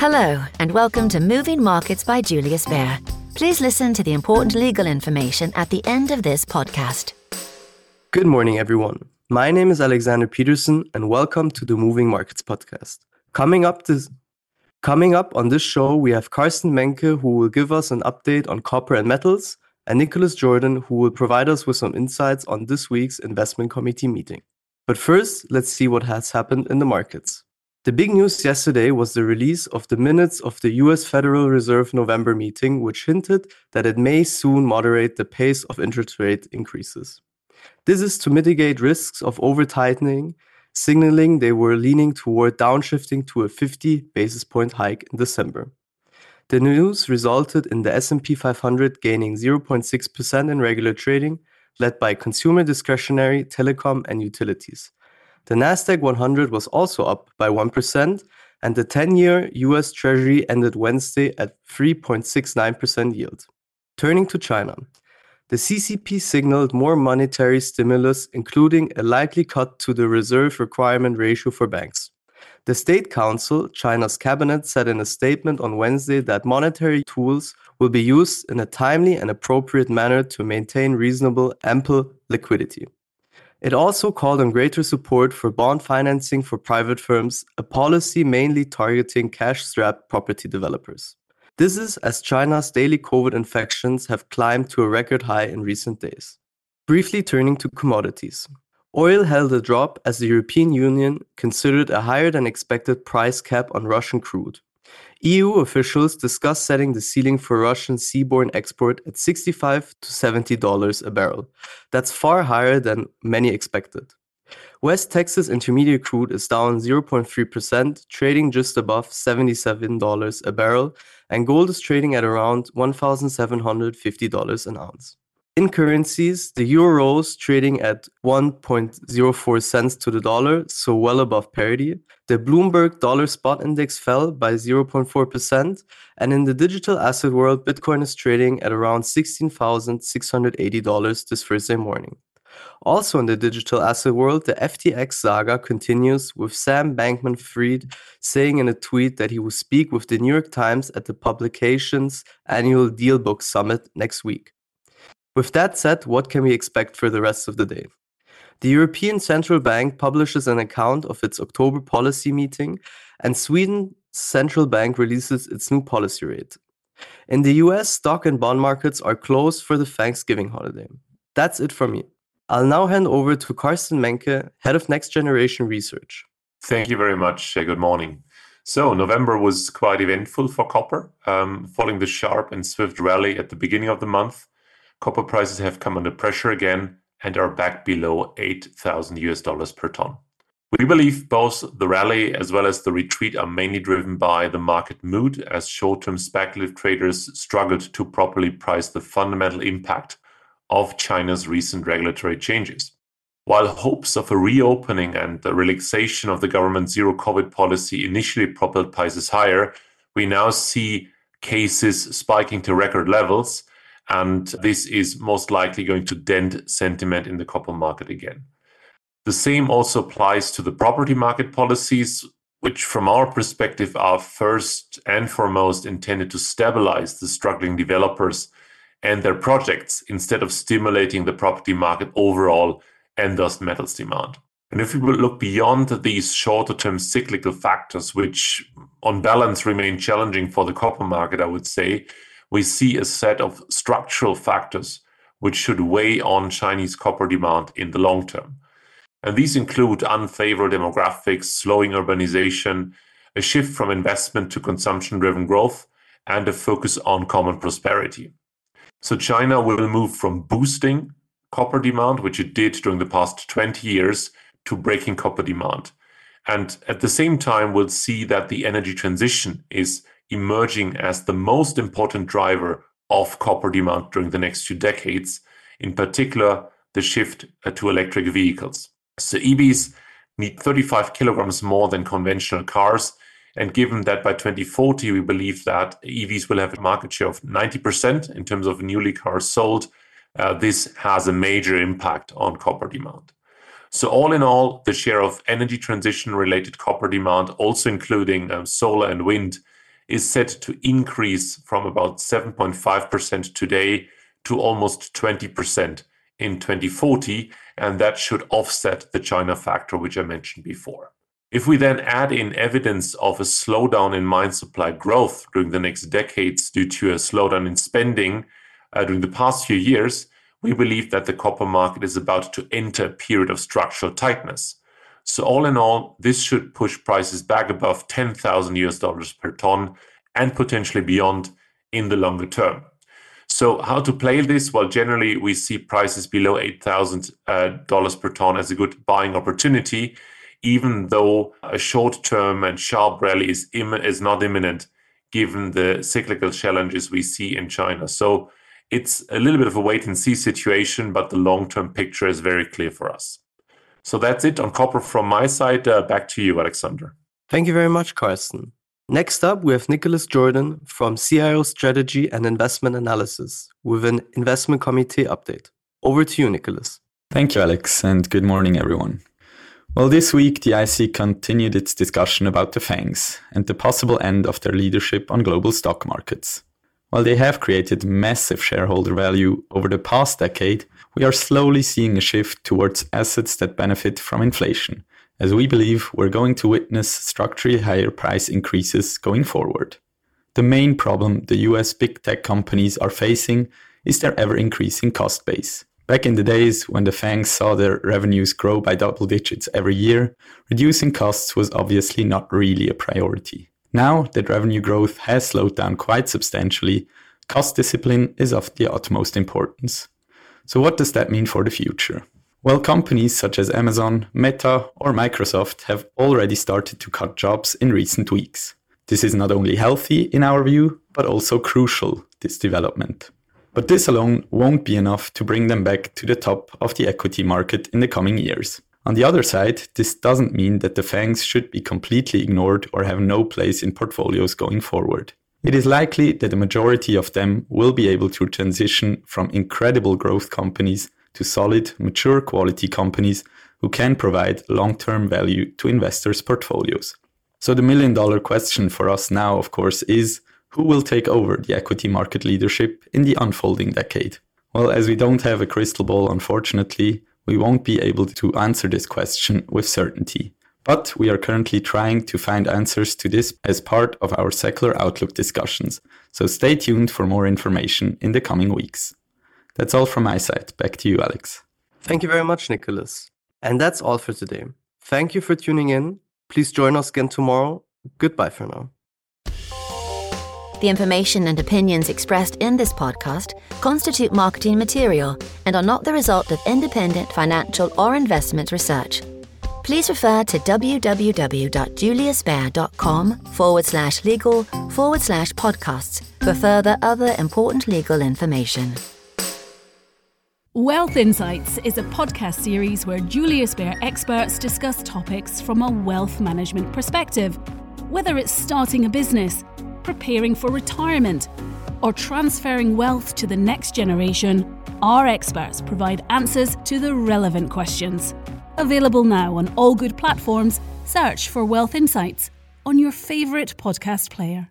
Hello, and welcome to Moving Markets by Julius Baer. Please listen to the important legal information at the end of this podcast. Good morning, everyone. My name is Alexander Petersen, and welcome to the Moving Markets podcast. Coming up this Coming up on this show, we have Carsten Menke, who will give us an update on copper and metals, and Nicolas Jordan, who will provide us with some insights on this week's investment committee meeting. But first, let's see what has happened in the markets. The big news yesterday was the release of the minutes of the US Federal Reserve November meeting, which hinted that it may soon moderate the pace of interest rate increases. This is to mitigate risks of over tightening signaling they were leaning toward downshifting to a 50 basis point hike in December. The news resulted in the S&P 500 gaining 0.6% in regular trading, led by consumer discretionary, telecom, and utilities. The Nasdaq 100 was also up by 1%, and the 10-year US Treasury ended Wednesday at 3.69% yield. Turning to China, the CCP signaled more monetary stimulus, including a likely cut to the reserve requirement ratio for banks. The State Council, China's cabinet, said in a statement on Wednesday that monetary tools will be used in a timely and appropriate manner to maintain reasonable, ample liquidity. It also called on greater support for bond financing for private firms, a policy mainly targeting cash strapped property developers. This is as China's daily COVID infections have climbed to a record high in recent days. Briefly turning to commodities. Oil held a drop as the European Union considered a higher than expected price cap on Russian crude. EU officials discussed setting the ceiling for Russian seaborne export at 65 to 70 dollars a barrel. That's far higher than many expected. West Texas Intermediate crude is down 0.3%, trading just above $77 a barrel, and gold is trading at around $1,750 an ounce. In currencies, the euro rose trading at 1.04 cents to the dollar, so well above parity. The Bloomberg dollar spot index fell by 0.4%, and in the digital asset world, Bitcoin is trading at around $16,680 this Thursday morning. Also in the digital asset world, the FTX saga continues with Sam Bankman Fried saying in a tweet that he will speak with the New York Times at the publication's annual Dealbook Summit next week. With that said, what can we expect for the rest of the day? The European Central Bank publishes an account of its October policy meeting, and Sweden's central bank releases its new policy rate. In the US, stock and bond markets are closed for the Thanksgiving holiday. That's it from me. I'll now hand over to Carsten Menke, Head of Next Generation Research. Thank you very much. Uh, good morning. So, November was quite eventful for copper. Um, following the sharp and swift rally at the beginning of the month, copper prices have come under pressure again and are back below 8,000 US dollars per ton. We believe both the rally as well as the retreat are mainly driven by the market mood as short term speculative traders struggled to properly price the fundamental impact of China's recent regulatory changes. While hopes of a reopening and the relaxation of the government's zero COVID policy initially propelled prices higher, we now see cases spiking to record levels, and this is most likely going to dent sentiment in the copper market again. The same also applies to the property market policies, which, from our perspective, are first and foremost intended to stabilize the struggling developers and their projects instead of stimulating the property market overall and thus metals demand. And if we look beyond these shorter term cyclical factors, which on balance remain challenging for the copper market, I would say, we see a set of structural factors which should weigh on Chinese copper demand in the long term. And these include unfavorable demographics, slowing urbanization, a shift from investment to consumption driven growth, and a focus on common prosperity. So China will move from boosting copper demand, which it did during the past 20 years, to braking copper demand. And at the same time, we'll see that the energy transition is emerging as the most important driver of copper demand during the next few decades, in particular, the shift uh, to electric vehicles. So EVs need 35 kilograms more than conventional cars, and given that by 2040, we believe that EVs will have a market share of 90% in terms of newly cars sold, uh, this has a major impact on copper demand. So, all in all, the share of energy transition related copper demand, also including um, solar and wind, is set to increase from about 7.5% today to almost 20% in 2040, and that should offset the China factor, which I mentioned before. If we then add in evidence of a slowdown in mine supply growth during the next decades due to a slowdown in spending uh, during the past few years, we believe that the copper market is about to enter a period of structural tightness. So all in all, this should push prices back above 10,000 US dollars per ton and potentially beyond in the longer term. So how to play this? Well, generally we see prices below $8,000 uh, per ton as a good buying opportunity even though a short term and sharp rally is, Im- is not imminent given the cyclical challenges we see in China. So it's a little bit of a wait and see situation, but the long term picture is very clear for us. So that's it on copper from my side. Uh, back to you, Alexander. Thank you very much, Carsten. Next up, we have Nicolas Jordan from CIO Strategy and Investment Analysis with an investment committee update. Over to you, Nicolas. Thank you, Alex, and good morning, everyone. Well, this week the IC continued its discussion about the FANGs and the possible end of their leadership on global stock markets. While they have created massive shareholder value over the past decade, we are slowly seeing a shift towards assets that benefit from inflation, as we believe we're going to witness structurally higher price increases going forward. The main problem the US big tech companies are facing is their ever increasing cost base. Back in the days when the FANGs saw their revenues grow by double digits every year, reducing costs was obviously not really a priority. Now that revenue growth has slowed down quite substantially, cost discipline is of the utmost importance. So, what does that mean for the future? Well, companies such as Amazon, Meta, or Microsoft have already started to cut jobs in recent weeks. This is not only healthy in our view, but also crucial, this development. But this alone won't be enough to bring them back to the top of the equity market in the coming years. On the other side, this doesn't mean that the FANGs should be completely ignored or have no place in portfolios going forward. It is likely that the majority of them will be able to transition from incredible growth companies to solid, mature quality companies who can provide long term value to investors' portfolios. So, the million dollar question for us now, of course, is who will take over the equity market leadership in the unfolding decade? Well, as we don't have a crystal ball, unfortunately, we won't be able to answer this question with certainty. But we are currently trying to find answers to this as part of our secular outlook discussions. So stay tuned for more information in the coming weeks. That's all from my side. Back to you, Alex. Thank you very much, Nicolas. And that's all for today. Thank you for tuning in. Please join us again tomorrow. Goodbye for now. The information and opinions expressed in this podcast constitute marketing material and are not the result of independent financial or investment research. Please refer to www.juliusbaer.com forward slash legal forward slash podcasts for further other important legal information. Wealth Insights is a podcast series where Julius Baer experts discuss topics from a wealth management perspective. Whether it's starting a business, preparing for retirement, or transferring wealth to the next generation, our experts provide answers to the relevant questions. Available now on all good platforms, search for Wealth Insights on your favourite podcast player.